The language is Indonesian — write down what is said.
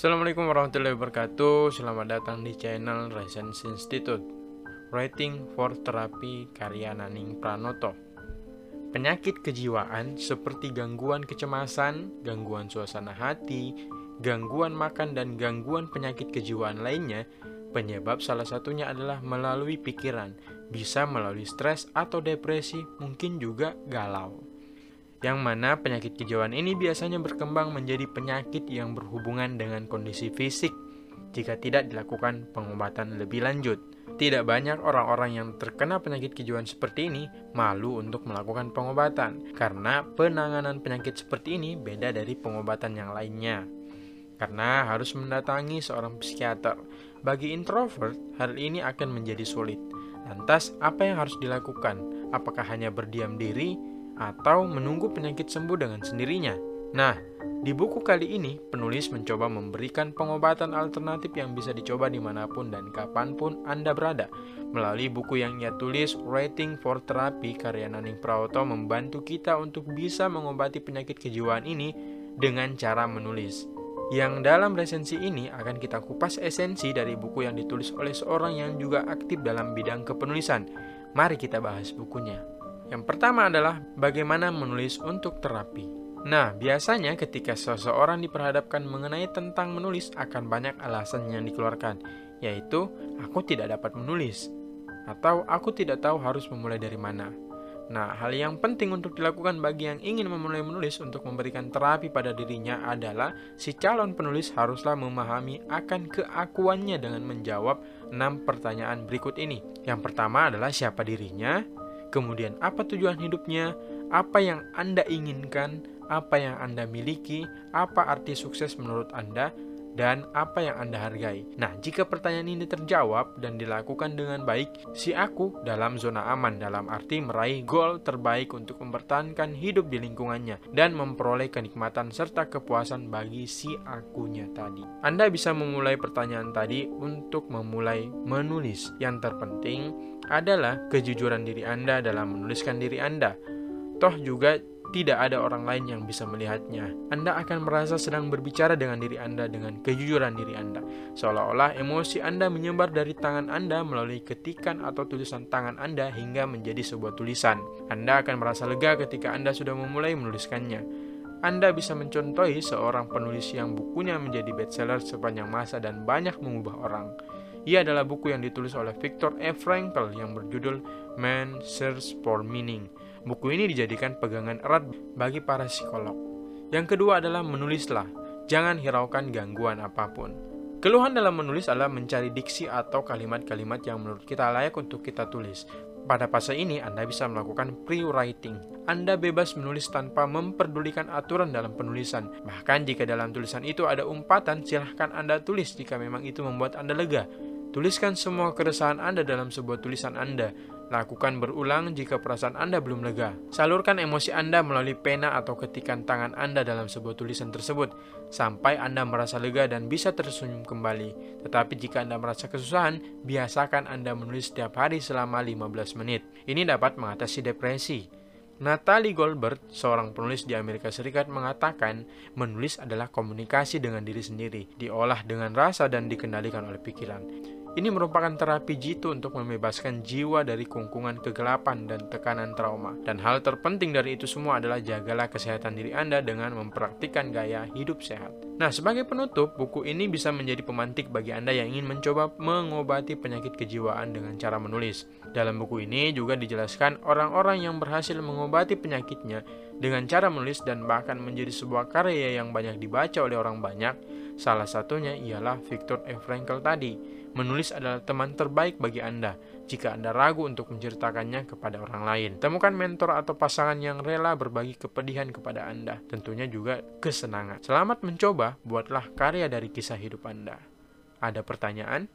Assalamualaikum warahmatullahi wabarakatuh. Selamat datang di channel Resensi Institute Writing for Therapy karya Naning Pranoto. Penyakit kejiwaan seperti gangguan kecemasan, gangguan suasana hati, gangguan makan dan gangguan penyakit kejiwaan lainnya Penyebab salah satunya adalah melalui pikiran, bisa melalui stres atau depresi, mungkin juga galau yang mana penyakit kejiwaan ini biasanya berkembang menjadi penyakit yang berhubungan dengan kondisi fisik jika tidak dilakukan pengobatan lebih lanjut. Tidak banyak orang-orang yang terkena penyakit kejiwaan seperti ini malu untuk melakukan pengobatan karena penanganan penyakit seperti ini beda dari pengobatan yang lainnya. Karena harus mendatangi seorang psikiater. Bagi introvert, hal ini akan menjadi sulit. Lantas, apa yang harus dilakukan? Apakah hanya berdiam diri atau menunggu penyakit sembuh dengan sendirinya. Nah, di buku kali ini, penulis mencoba memberikan pengobatan alternatif yang bisa dicoba di mana pun dan kapan pun Anda berada. Melalui buku yang ia tulis, Writing for Therapy, karya Naning Prawoto membantu kita untuk bisa mengobati penyakit kejiwaan ini dengan cara menulis. Yang dalam resensi ini akan kita kupas esensi dari buku yang ditulis oleh seorang yang juga aktif dalam bidang kepenulisan. Mari kita bahas bukunya. Yang pertama adalah bagaimana menulis untuk terapi. Nah, biasanya ketika seseorang diperhadapkan mengenai tentang menulis akan banyak alasan yang dikeluarkan, yaitu aku tidak dapat menulis atau aku tidak tahu harus memulai dari mana. Nah, hal yang penting untuk dilakukan bagi yang ingin memulai menulis untuk memberikan terapi pada dirinya adalah si calon penulis haruslah memahami akan keakuannya dengan menjawab 6 pertanyaan berikut ini. Yang pertama adalah siapa dirinya, kemudian apa tujuan hidupnya, apa yang Anda inginkan, apa yang Anda miliki, apa arti sukses menurut Anda, dan apa yang Anda hargai. Nah, jika pertanyaan ini terjawab dan dilakukan dengan baik, si aku dalam zona aman dalam arti meraih goal terbaik untuk mempertahankan hidup di lingkungannya dan memperoleh kenikmatan serta kepuasan bagi si akunya tadi. Anda bisa memulai pertanyaan tadi untuk memulai menulis. Yang terpenting adalah kejujuran diri Anda dalam menuliskan diri Anda. Toh juga tidak ada orang lain yang bisa melihatnya. Anda akan merasa sedang berbicara dengan diri Anda dengan kejujuran diri Anda, seolah-olah emosi Anda menyebar dari tangan Anda melalui ketikan atau tulisan tangan Anda hingga menjadi sebuah tulisan. Anda akan merasa lega ketika Anda sudah memulai menuliskannya. Anda bisa mencontohi seorang penulis yang bukunya menjadi bestseller sepanjang masa dan banyak mengubah orang. Ia adalah buku yang ditulis oleh Viktor E. Frankl yang berjudul Man Search for Meaning. Buku ini dijadikan pegangan erat bagi para psikolog. Yang kedua adalah menulislah, jangan hiraukan gangguan apa pun. Keluhan dalam menulis adalah mencari diksi atau kalimat-kalimat yang menurut kita layak untuk kita tulis. Pada fase ini, Anda bisa melakukan pre-writing. Anda bebas menulis tanpa memperdulikan aturan dalam penulisan. Bahkan jika dalam tulisan itu ada umpatan, silahkan Anda tulis jika memang itu membuat Anda lega. Tuliskan semua keresahan Anda dalam sebuah tulisan Anda. Lakukan berulang jika perasaan Anda belum lega. Salurkan emosi Anda melalui pena atau ketikan tangan Anda dalam sebuah tulisan tersebut, sampai Anda merasa lega dan bisa tersenyum kembali. Tetapi jika Anda merasa kesusahan, biasakan Anda menulis setiap hari selama 15 menit. Ini dapat mengatasi depresi. Natalie Goldberg, seorang penulis di Amerika Serikat, mengatakan menulis adalah komunikasi dengan diri sendiri, diolah dengan rasa dan dikendalikan oleh pikiran. Ini merupakan terapi jitu untuk membebaskan jiwa dari kungkungan kegelapan dan tekanan trauma. Dan hal terpenting dari itu semua adalah jagalah kesehatan diri Anda dengan mempraktikkan gaya hidup sehat. Nah, sebagai penutup, buku ini bisa menjadi pemantik bagi Anda yang ingin mencoba mengobati penyakit kejiwaan dengan cara menulis. Dalam buku ini juga dijelaskan orang-orang yang berhasil mengobati penyakitnya dengan cara menulis dan bahkan menjadi sebuah karya yang banyak dibaca oleh orang banyak. Salah satunya ialah Viktor E. Frankl tadi Menulis adalah teman terbaik bagi Anda jika Anda ragu untuk menceritakannya kepada orang lain. Temukan mentor atau pasangan yang rela berbagi kepedihan kepada Anda, tentunya juga kesenangan. Selamat mencoba, buatlah karya dari kisah hidup Anda. Ada pertanyaan?